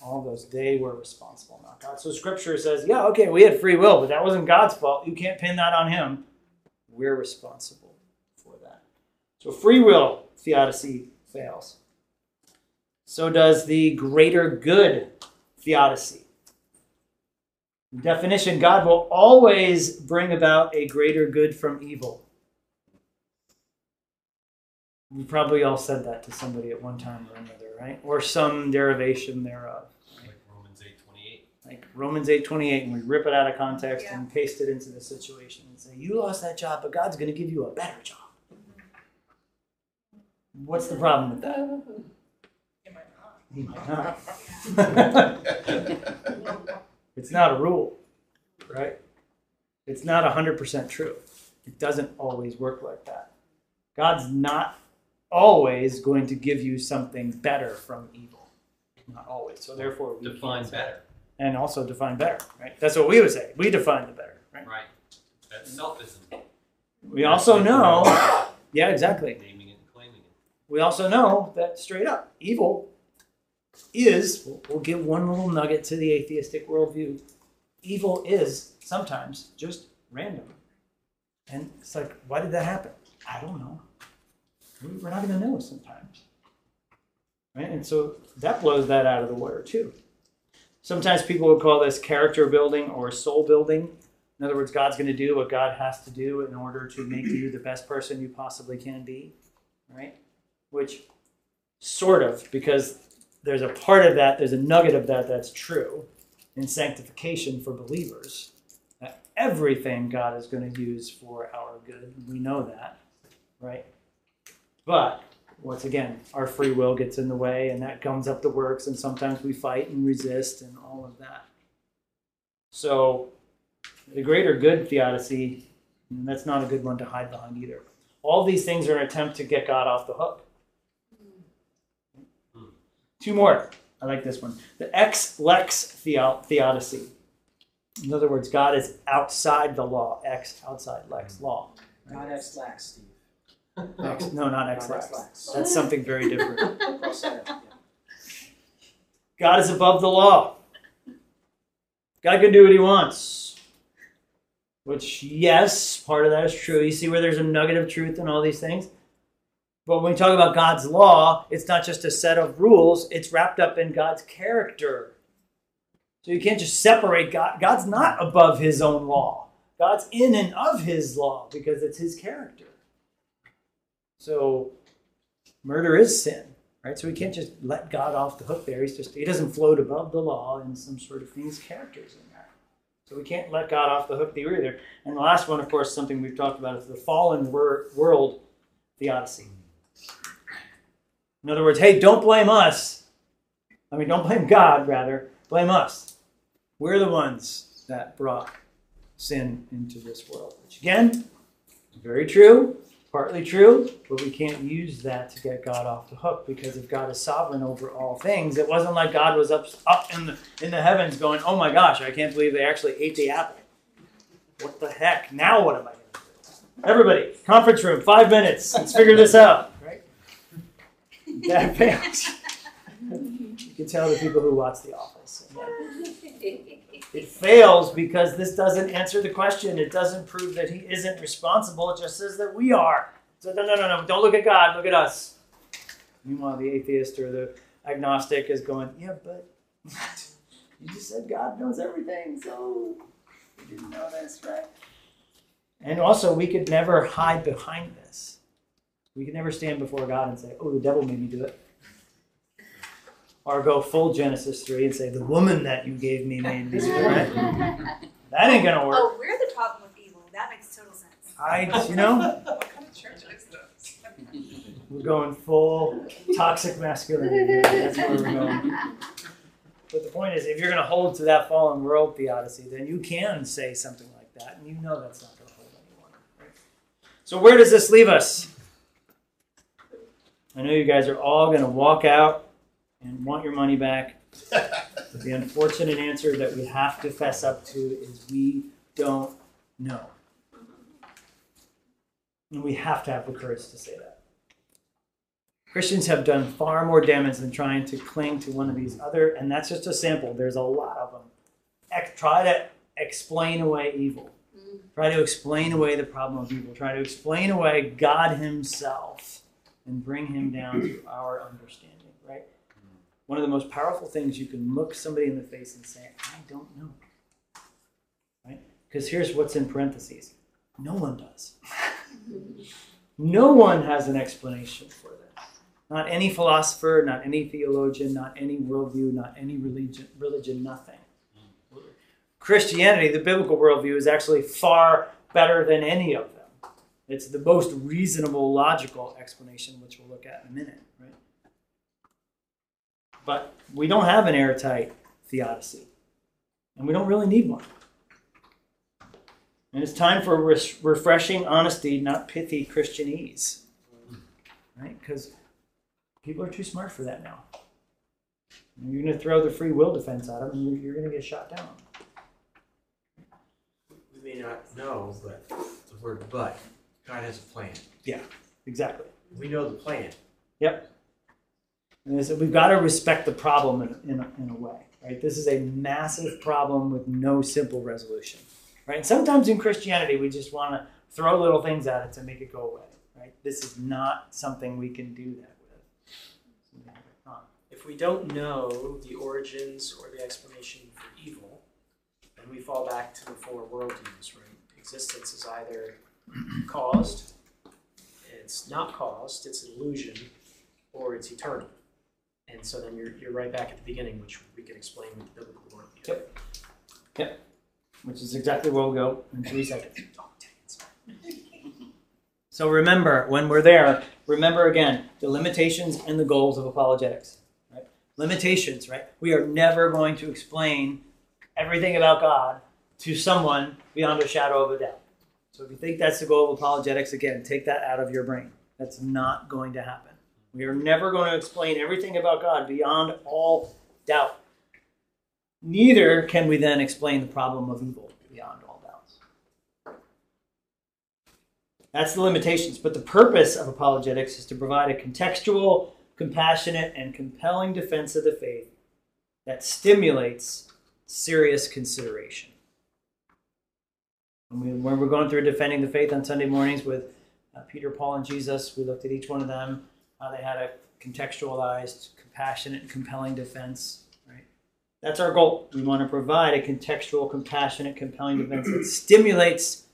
All those, they were responsible, not God. So scripture says, yeah, okay, we had free will, but that wasn't God's fault. You can't pin that on him. We're responsible for that. So free will theodicy fails. So does the greater good theodicy. The definition God will always bring about a greater good from evil. We probably all said that to somebody at one time or another, right? Or some derivation thereof. Like Romans eight twenty-eight. Like Romans 8:28 and we rip it out of context and paste it into the situation and say, "You lost that job, but God's going to give you a better job." What's the problem with that? He might not. it's not a rule, right? It's not 100% true. It doesn't always work like that. God's not always going to give you something better from evil. Not always. So therefore, we Define better, And also define better, right? That's what we would say. We define the better, right? right? That's selfism. We also know, uh, yeah, exactly. Naming it and claiming it. We also know that straight up, evil is, we'll- we'll give one little nugget to the atheistic worldview. Evil is sometimes just random. And it's like, why did that happen? I don't know. We're not going to know sometimes. Right? And so that blows that out of the water too. Sometimes people would call this character building or soul building. In other words, God's going to do what God has to do in order to make you the best person you possibly can be. Right? Which sort of because there's a part of that there's a nugget of that that's true in sanctification for believers everything god is going to use for our good we know that right but once again our free will gets in the way and that comes up the works and sometimes we fight and resist and all of that so the greater good theodicy that's not a good one to hide behind either all these things are an attempt to get god off the hook Two more. I like this one. The ex lex theodicy. In other words, God is outside the law. Ex outside lex law. God ex-lex, Steve. Ex, no, not ex Not. Ex-Lax. That's something very different. Cross that out, God is above the law. God can do what he wants. Which, yes, part of that is true. You see where there's a nugget of truth in all these things? But when we talk about God's law, it's not just a set of rules, it's wrapped up in God's character. So you can't just separate God. God's not above his own law, God's in and of his law because it's his character. So murder is sin, right? So we can't just let God off the hook there. He's just, he doesn't float above the law in some sort of thing. His character's in there. So we can't let God off the hook there either. And the last one, of course, something we've talked about is the fallen wor- world theodicy. In other words, hey, don't blame us. I mean, don't blame God, rather. Blame us. We're the ones that brought sin into this world. Which, again, very true, partly true, but we can't use that to get God off the hook because if God is sovereign over all things, it wasn't like God was up, up in, the, in the heavens going, oh my gosh, I can't believe they actually ate the apple. what the heck? Now what am I going to do? Everybody, conference room, five minutes. Let's figure this out, right? That fails. You can tell the people who watch The Office. It fails because this doesn't answer the question. It doesn't prove that he isn't responsible. It just says that we are. So no, no, no, no. Don't look at God. Look at us. Meanwhile, the atheist or the agnostic is going, yeah, but you just said God knows everything, so you didn't know this, right? And also, we could never hide behind this. We could never stand before God and say, oh, the devil made me do it. Or go full Genesis 3 and say, the woman that you gave me made me do it. Right? That ain't gonna work. Oh, we're the problem with evil. That makes total sense. I, you know, What kind of church is this? we're going full toxic masculinity. here. That's where we're going. But the point is, if you're going to hold to that fallen world theodicy, then you can say something like that, and you know that's not going to hold anyone. Right? So where does this leave us? I know you guys are all going to walk out and want your money back. The unfortunate answer that we have to fess up to is we don't know. And we have to have the courage to say that. Christians have done far more damage than trying to cling to one of these other, and that's just a sample. There's a lot of them. Ex- try to explain away evil. Try to explain away the problem of evil. Try to explain away God Himself and bring Him down to our understanding? One of the most powerful things you can look somebody in the face and say, I don't know. Right? Because here's what's in parentheses no one does. no one has an explanation for this. Not any philosopher, not any theologian, not any worldview, not any religion, religion, nothing. Christianity, the biblical worldview, is actually far better than any of them. It's the most reasonable, logical explanation, which we'll look at in a minute, right? But we don't have an airtight theodicy, and we don't really need one. And it's time for res- refreshing honesty, not pithy Christianese, right? Because people are too smart for that now. You're going to throw the free will defense at them, and you're, you're going to get shot down. We may not know, but the word but, God has a plan. Yeah, exactly. We know the plan. And so we've got to respect the problem in, in, a, in a way, right? This is a massive problem with no simple resolution, right? And sometimes in Christianity, we just want to throw little things at it to make it go away, right? This is not something we can do that with. If we don't know the origins or the explanation for evil, then we fall back to the four worldviews, right? Existence is either caused, it's not caused, it's an illusion, or it's eternal. And so then you're, you're right back at the beginning, which we can explain with the biblical worldview. Yep. Which is exactly where we'll go in three seconds. Dang it, sorry. So remember, when we're there, remember again the limitations and the goals of apologetics. Right? Limitations, right? We are never going to explain everything about God to someone beyond a shadow of a doubt. So if you think that's the goal of apologetics, again, take that out of your brain. That's not going to happen. We are never going to explain everything about God beyond all doubt. Neither can we then explain the problem of evil beyond all doubts. That's the limitations. But the purpose of apologetics is to provide a contextual, compassionate, and compelling defense of the faith that stimulates serious consideration. When, we, we're going through defending the faith on Sunday mornings with uh, Peter, Paul, and Jesus, we looked at each one of them. How they had a contextualized, compassionate, and compelling defense. Right? That's our goal. We want to provide a contextual, compassionate, compelling defense that stimulates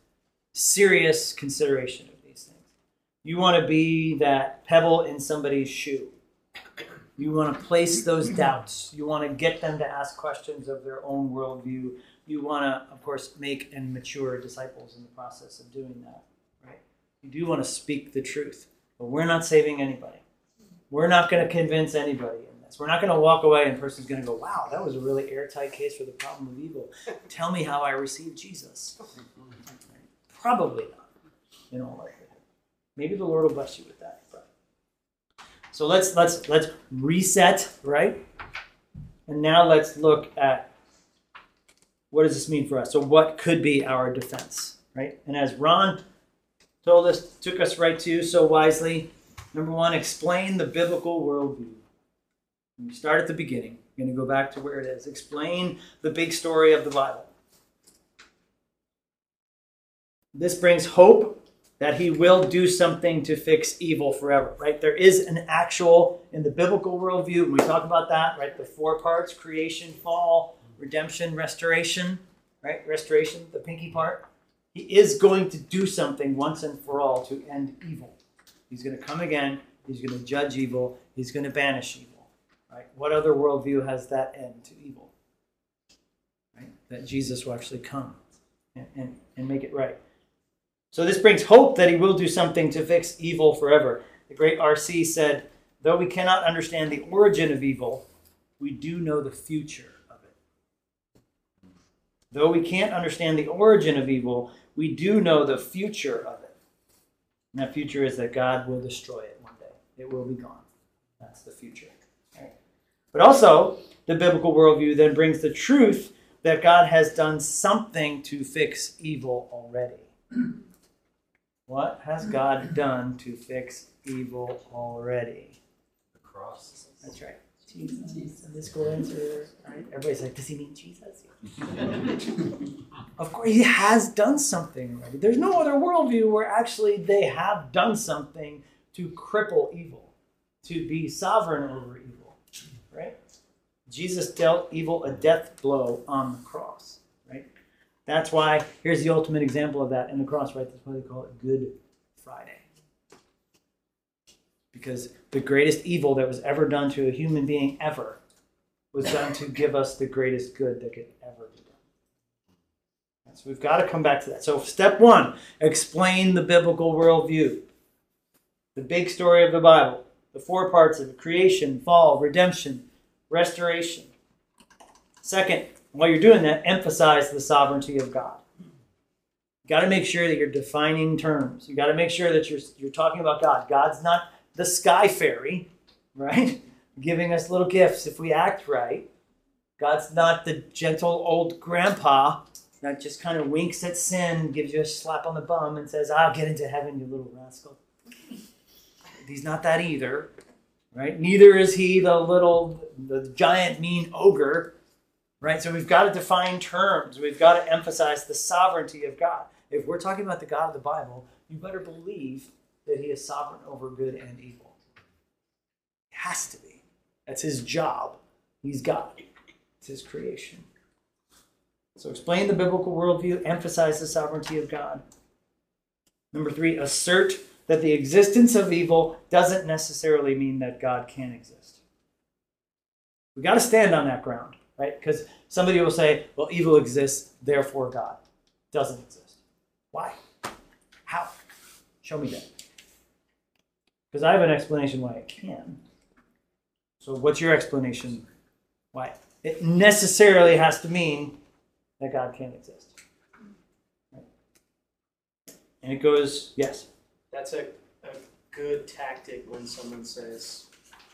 serious consideration of these things. You want to be that pebble in somebody's shoe. You want to place those doubts. You want to get them to ask questions of their own worldview. You want to, of course, make and mature disciples in the process of doing that. Right? You do want to speak the truth, but we're not saving anybody. We're not going to convince anybody in this. We're not going to walk away and person's going to go, "Wow, that was a really airtight case for the problem of evil." Tell me how I received Jesus. Probably not, in all likelihood. Maybe the Lord will bless you with that. But. So let's let's let's reset, right? And now let's look at what does this mean for us? So, what could be our defense, right? And as Ron told us, took us right to you so wisely, number one, explain the biblical worldview. We start at the beginning. I'm going to go back to where it is. Explain the big story of the Bible. This brings hope that he will do something to fix evil forever, right? There is an actual, in the biblical worldview, when we talk about that, right? The four parts creation, fall, redemption, restoration, right? Restoration, the pinky part. He is going to do something once and for all to end evil. He's going to come again. He's going to judge evil. He's going to banish evil, right? What other worldview has that end to evil? Right? That Jesus will actually come and, and, and make it right. So this brings hope that he will do something to fix evil forever. The great R.C. said, though we cannot understand the origin of evil, we do know the future of it. Though we can't understand the origin of evil, we do know the future of it. And that future is that God will destroy it one day. It will be gone. That's the future. Right? But also, the biblical worldview then brings the truth that God has done something to fix evil already. What has God done to fix evil already? The cross. That's right. Jesus. Jesus. And this go answer, right? Everybody's like, does he mean Jesus? of course, he has done something Right? There's no other worldview where actually they have done something to cripple evil, to be sovereign over evil, right? Jesus dealt evil a death blow on the cross, right? That's why, here's the ultimate example of that in the cross, right? That's why they call it Good Friday. Because the greatest evil that was ever done to a human being ever was done to give us the greatest good that could ever be done. So we've got to come back to that. So, step one explain the biblical worldview, the big story of the Bible, the four parts of it creation, fall, redemption, restoration. Second, while you're doing that, emphasize the sovereignty of God. You got to make sure that you're defining terms. You got to make sure that you're, you're talking about God. God's not the sky fairy, right? Giving us little gifts if we act right. God's not the gentle old grandpa that just kind of winks at sin, gives you a slap on the bum, and says, I'll get into heaven, you little rascal. He's not that either, right? Neither is he the little, the giant mean ogre, right? So we've got to define terms. We've got to emphasize the sovereignty of God. If we're talking about the God of the Bible, you better believe that he is sovereign over good and evil. It has to be. That's his job. He's God. It's his creation. So explain the biblical worldview, emphasize the sovereignty of God. Number three, assert that the existence of evil doesn't necessarily mean that God can't exist. We got to stand on that ground, right? Because somebody will say, well, evil exists, therefore God doesn't exist. Why? How? Show me that. Because I have an explanation why it can. So, what's your explanation why? It necessarily has to mean that God can't exist. Right? And it goes, yes. That's a, a good tactic when someone says,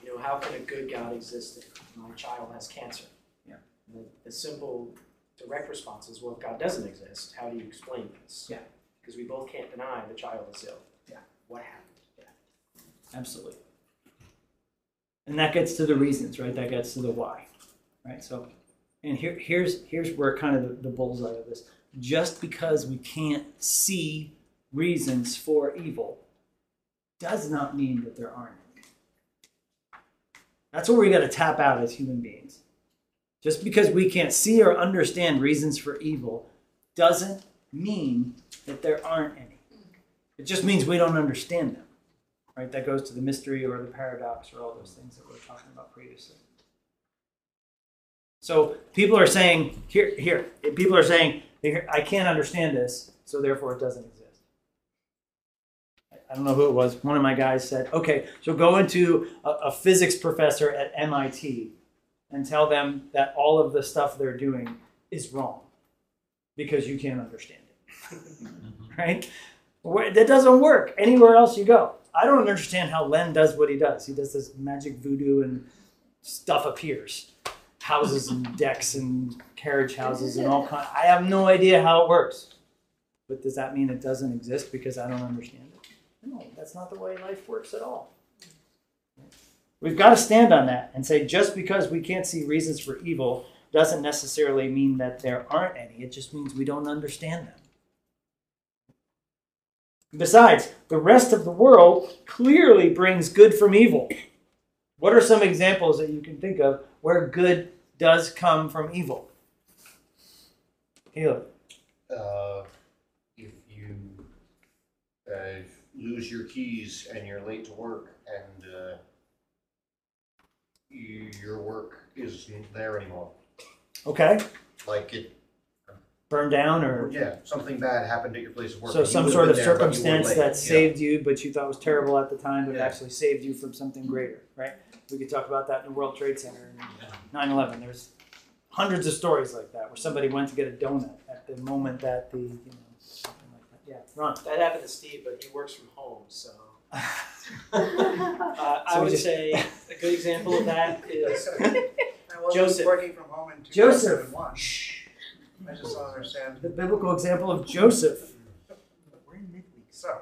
you know, how can a good God exist if my child has cancer? Yeah. The, the simple, direct response is, well, if God doesn't exist, how do you explain this? Yeah. Because we both can't deny the child is ill. Yeah. What happened? Absolutely. And that gets to the reasons, right? That gets to the why, right? So, and here, here's here's where kind of the, the bullseye of this. Just because we can't see reasons for evil does not mean that there aren't any. That's where we got to tap out as human beings. Just because we can't see or understand reasons for evil doesn't mean that there aren't any. It just means we don't understand them right? That goes to the mystery or the paradox or all those things that we were talking about previously. So people are saying here, here. People are saying I can't understand this, so therefore it doesn't exist. I don't know who it was. One of my guys said, "Okay, so go into a, a physics professor at MIT and tell them that all of the stuff they're doing is wrong because you can't understand it." right? That doesn't work anywhere else you go. I don't understand how Len does what he does. He does this magic voodoo and stuff appears. houses and decks and carriage houses and all kind. I have no idea how it works. But does that mean it doesn't exist because I don't understand it? No, that's not the way life works at all. We've got to stand on that and say just because we can't see reasons for evil doesn't necessarily mean that there aren't any. It just means we don't understand them. Besides, the rest of the world clearly brings good from evil. What are some examples that you can think of where good does come from evil? Caleb. Uh, if you uh, lose your keys and you're late to work and uh, you, your work isn't there anymore, Okay. like it, Burned down or yeah, something bad happened at your place of work. so and you some would've sort of there, but you were circumstance late. that Yeah. saved you but you thought was terrible at the time but it Yeah. actually saved you from something greater, right? We could talk about that in the World Trade Center and 9/11. There's hundreds of stories like that where somebody went to get a donut at the moment that the you know something like that. Yeah, Ron. That happened to Steve, but he works from home, so. Uh, So I we would just- say a good example of that is I wasn't Joseph. working from home in two Joseph. thousand and one. I just don't understand. The biblical example of Joseph. So,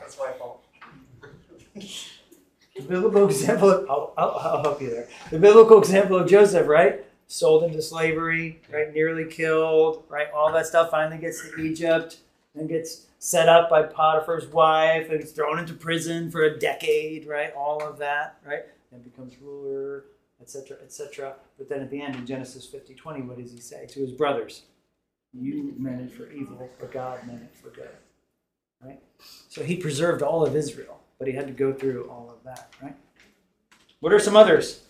that's my fault. The biblical example of, I'll, I'll, I'll help you there. The biblical example of Joseph, right? Sold into slavery, right? Nearly killed, right? All that stuff finally gets to Egypt and gets set up by Potiphar's wife and thrown into prison for a decade, right? All of that, right? And becomes ruler, etc., etc. But then at the end in Genesis 50 20, what does he say to his brothers? You meant it for evil, but God meant it for good, right? So he preserved all of Israel, but he had to go through all of that, right? What are some others?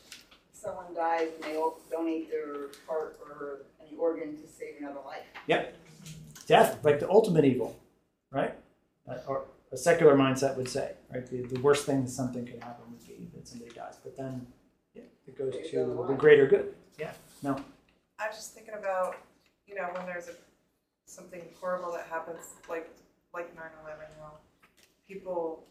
Someone dies and they all donate their heart or any organ to save another life. Yep. Death, like the ultimate evil, right? Uh, or a secular mindset would say, right? The, the worst thing that something could happen would be that somebody dies, but then it goes to the greater good. Yeah, no, I'm just thinking about, you know, when there's a, something horrible that happens, like, like nine eleven, well, people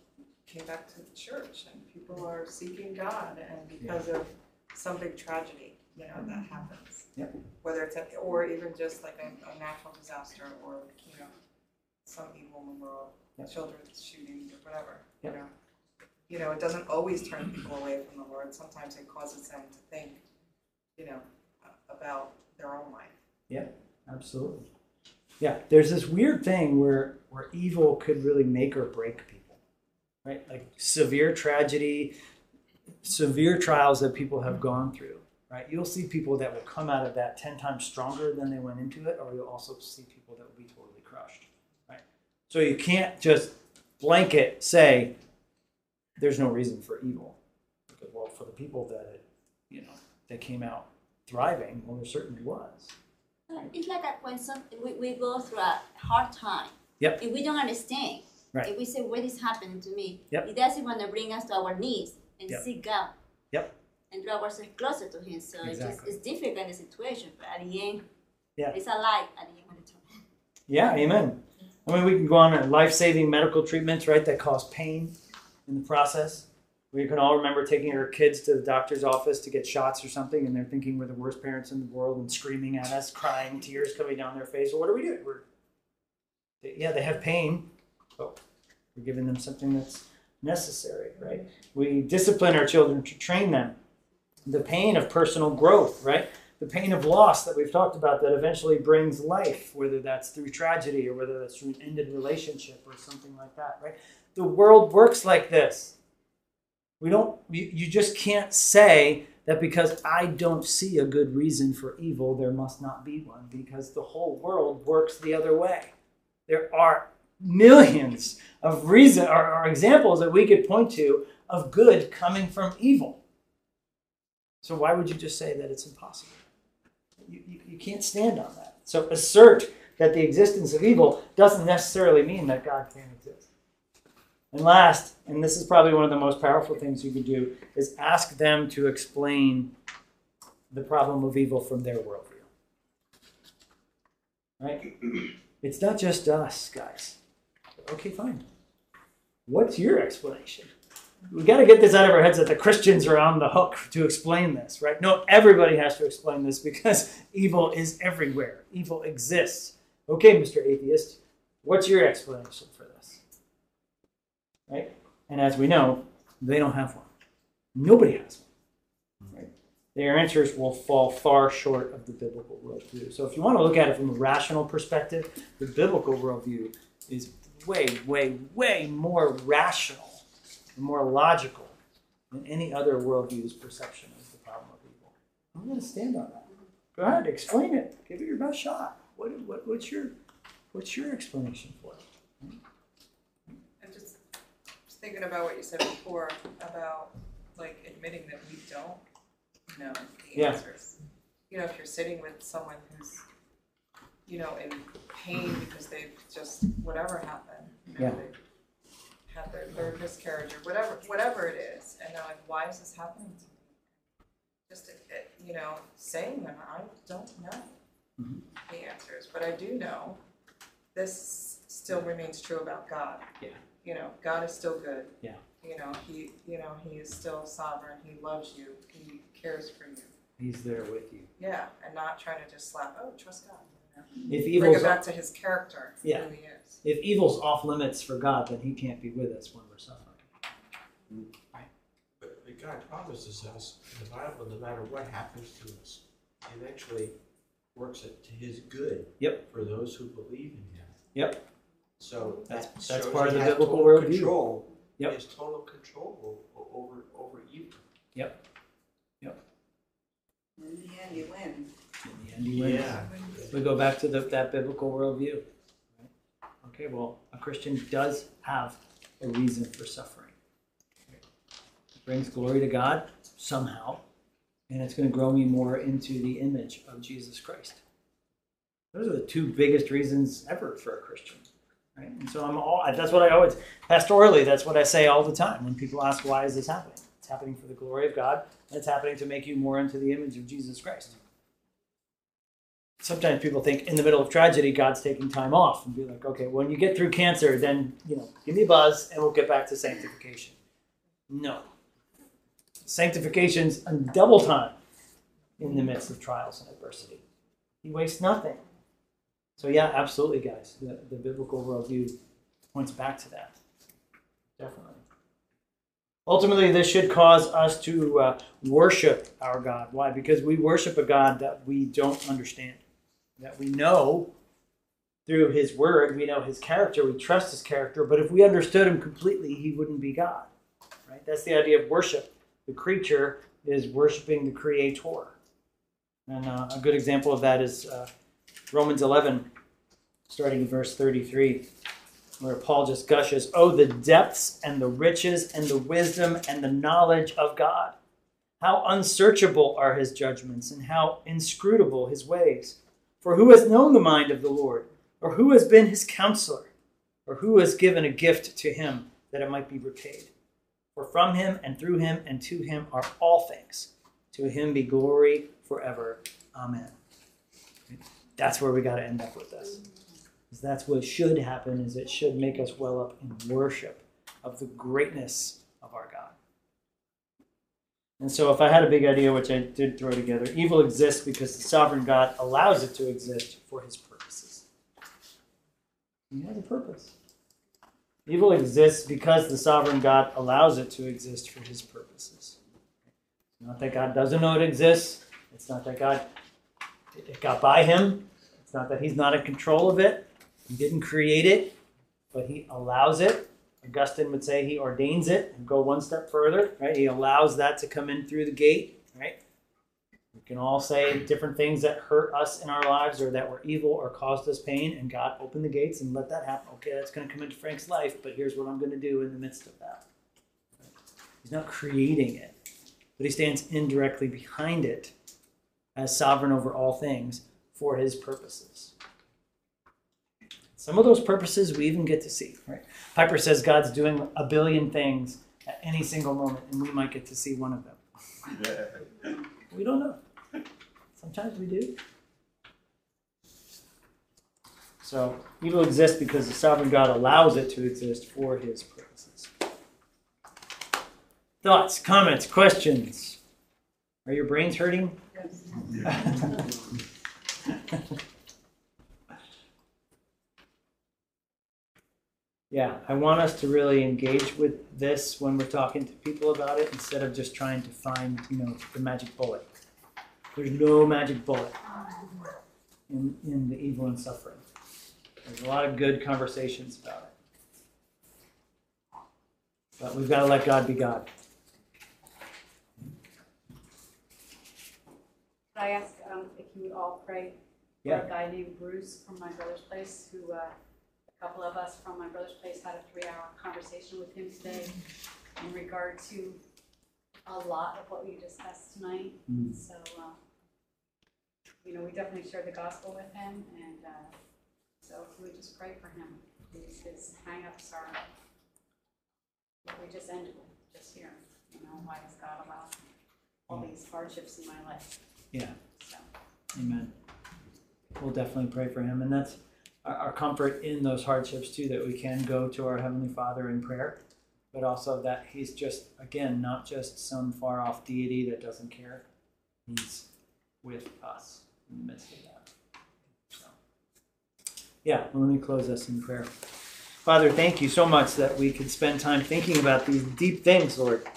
came back to the church and people are seeking God and because of some big tragedy, you know, that mm-hmm. happens. Yep. Whether it's, a- or even just like a, a natural disaster or, you know, some evil in the world, Yep. children's shootings or whatever, you know. You know, it doesn't always turn people away from the Lord, sometimes it causes them to think, you know, about their own life. Yeah, absolutely. Yeah, there's this weird thing where where evil could really make or break people, right? Like severe tragedy, severe trials that people have gone through, right? You'll see people that will come out of that ten times stronger than they went into it, or you'll also see people that will be totally crushed, right? So you can't just blanket say there's no reason for evil. Because, well, for the people that it, you know, that came out thriving, well, there certainly was. It's like that when some we, we go through a hard time. Yep. If we don't understand, Right. if we say what is happening to me, Yep. it doesn't want to bring us to our knees and Yep. seek God. Yep. And draw ourselves closer to Him. So it's, just, Exactly. it's difficult in the situation, but at the end, Yeah. it's a light at the end of the tunnel. Yeah, amen. I mean, we can go on to life-saving medical treatments, right, that cause pain in the process. We can all remember taking our kids to the doctor's office to get shots or something, and they're thinking we're the worst parents in the world and screaming at us, crying, tears coming down their face. Well, what are we doing? We're, yeah, they have pain, but we're giving them something that's necessary, right? We discipline our children to train them. The pain of personal growth, right? the pain of loss that we've talked about that eventually brings life, whether that's through tragedy or whether that's through an ended relationship or something like that, right? The world works like this. We don't, you, you just can't say that because I don't see a good reason for evil, there must not be one, because the whole world works the other way. There are millions of reason or, or examples that we could point to of good coming from evil. So why would you just say that it's impossible? You, you, you can't stand on that. So assert that the existence of evil doesn't necessarily mean that God can't exist. And last, and this is probably one of the most powerful things you can do, is ask them to explain the problem of evil from their worldview. Right? It's not just us, guys. Okay, fine. What's your explanation? we got to get this out of our heads that the Christians are on the hook to explain this, right? No, everybody has to explain this because evil is everywhere. Evil exists. Okay, Mr. Atheist, what's your explanation? Right? And as we know, they don't have one. Nobody has one. Right? Their answers will fall far short of the biblical worldview. So if you want to look at it from a rational perspective, the biblical worldview is way, way, way more rational and more logical than any other worldview's perception of the problem of evil. I'm going to stand on that. Go ahead, explain it. Give it your best shot. What, what, what's your what's your explanation for it? I'm just, just thinking about what you said before about like admitting that we don't know the Yeah. answers. You know, if you're sitting with someone who's, you know, in pain because they've just, whatever happened, you know, Yeah. had their third miscarriage or whatever, whatever it is, and they're like, why is this happening to me? Just, it- it, you know, saying them, I don't know Mhm. the answers, but I do know this still remains true about God. Yeah. You know, God is still good. Yeah. You know, he, you know, he is still sovereign, he loves you, he cares for you. He's there with you. Yeah, and not trying to just slap, oh, trust God, you know. If Bring evil's it back to his character, Yeah. who he is. if evil's off limits for God, then He can't be with us when we're suffering. But, but God promises us in the Bible, no matter what happens to us, He eventually works it to His good. Yep. For those who believe in Him. Yep. So That's- that that's shows part of he the has biblical total worldview. Control. Yep. He has total control o- over over evil. In the end, you win. In the end, He wins. Yeah. We go back to the, that biblical worldview. Right? Okay, well, a Christian does have a reason for suffering. It brings glory to God somehow, and it's going to grow me more into the image of Jesus Christ. Those are the two biggest reasons ever for a Christian. Right? And so I'm all that's what I always pastorally, that's what I say all the time when people ask why is this happening? It's happening for the glory of God, and it's happening to make you more into the image of Jesus Christ sometimes people think in the middle of tragedy, God's taking time off and be like, okay, when you get through cancer, then, you know, give me a buzz and we'll get back to sanctification. No. Sanctification's a double time in the midst of trials and adversity. He wastes nothing. So, yeah, absolutely, guys. The, the biblical worldview points back to that. Definitely. Ultimately, this should cause us to uh, worship our God. Why? Because we worship a God that we don't understand that we know through his word, we know his character, we trust his character, but if we understood him completely, he wouldn't be God. Right? That's the idea of worship. The creature is worshiping the creator. And uh, a good example of that is uh, Romans 11, starting in verse 33, where Paul just gushes, Oh, the depths and the riches and the wisdom and the knowledge of God. How unsearchable are his judgments and how inscrutable his ways. For who has known the mind of the Lord? Or who has been his counselor? Or who has given a gift to him that it might be repaid? For from him and through him and to him are all things. To him be glory forever. Amen. That's where we got to end up with this. Because that's what should happen is it should make us well up in worship of the greatness of our God. And so, if I had a big idea, which I did throw together, evil exists because the sovereign God allows it to exist for his purposes. He has a purpose. Evil exists because the sovereign God allows it to exist for his purposes. It's not that God doesn't know it exists. It's not that God it got by him. It's not that he's not in control of it. He didn't create it, but he allows it Augustine would say he ordains it and go one step further, right? He allows that to come in through the gate, right? We can all say different things that hurt us in our lives or that were evil or caused us pain, and God opened the gates and let that happen. Okay, that's going to come into Frank's life, but here's what I'm going to do in the midst of that. He's not creating it, but he stands indirectly behind it as sovereign over all things for his purposes. Some of those purposes we even get to see, right? Piper says God's doing a billion things at any single moment, and we might get to see one of them. We don't know. Sometimes we do. So evil exists because the sovereign God allows it to exist for his purposes. Thoughts, comments, questions? Are your brains hurting? yeah, I want us to really engage with this when we're talking to people about it instead of just trying to find, you know, the magic bullet. There's no magic bullet in, in the evil and suffering. There's a lot of good conversations about it. But we've got to let God be God. Could I ask um, if you would all pray for Yeah. a guy named Bruce from my brother's place, who uh, a couple of us from my brother's place had a three-hour conversation with him today in regard to a lot of what we discussed tonight. Mm. So, uh, you know, we definitely shared the gospel with him, and uh, so if we would just pray for him, his, his hang-ups are what we just ended with, just here. You know, why has God allowed all these hardships in my life? Yeah. So. Amen. We'll definitely pray for him. And that's our, our comfort in those hardships, too, that we can go to our Heavenly Father in prayer, but also that he's just, again, not just some far off deity that doesn't care. He's with us in the midst of that. So, yeah, well, let me close us in prayer. Father, thank you so much that we can spend time thinking about these deep things, Lord.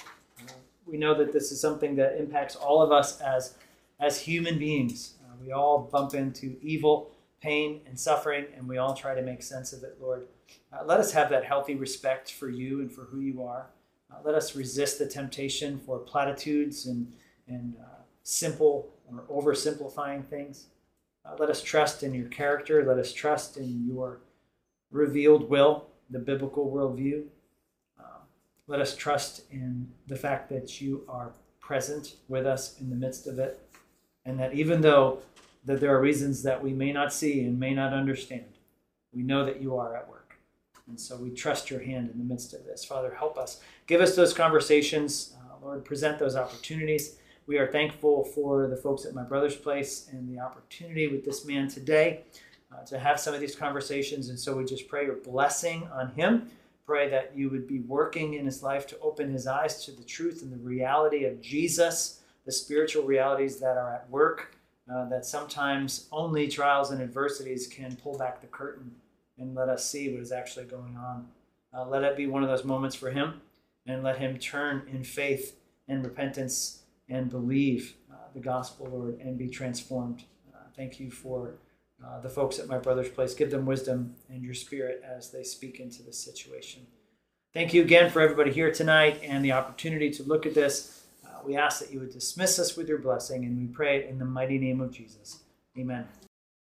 We know that this is something that impacts all of us as as human beings. Uh, we all bump into evil, pain, and suffering, and we all try to make sense of it, Lord. Uh, let us have that healthy respect for you and for who you are. Uh, let us resist the temptation for platitudes and, and uh, simple or oversimplifying things. Uh, let us trust in your character. Let us trust in your revealed will, the biblical worldview. Um, let us trust in the fact that you are present with us in the midst of it and that even though that there are reasons that we may not see and may not understand we know that you are at work. And so we trust your hand in the midst of this. Father help us. Give us those conversations. Uh, lord present those opportunities. We are thankful for the folks at my brother's place and the opportunity with this man today uh, to have some of these conversations. And so we just pray your blessing on him. Pray that you would be working in his life to open his eyes to the truth and the reality of jesus the spiritual realities that are at work, uh, that sometimes only trials and adversities can pull back the curtain and let us see what is actually going on. Uh, let it be one of those moments for him, and let him turn in faith and repentance and believe uh, the gospel, Lord, and be transformed. Uh, thank you for uh, the folks at my brother's place. Give them wisdom and your spirit as they speak into this situation. Thank you again for everybody here tonight and the opportunity to look at this we ask that you would dismiss us with your blessing, and we pray it in the mighty name of Jesus. Amen.